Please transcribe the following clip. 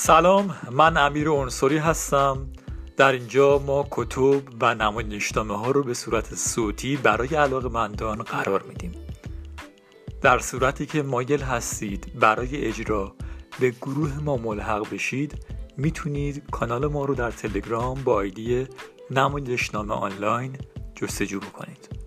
سلام من امیر انصاری هستم. در اینجا ما کتب و نمایشنامه ها رو به صورت صوتی برای علاق مندان قرار میدیم. در صورتی که مایل هستید برای اجرا به گروه ما ملحق بشید می‌تونید کانال ما رو در تلگرام با آیدی نمایشنامه آنلاین جستجو بکنید.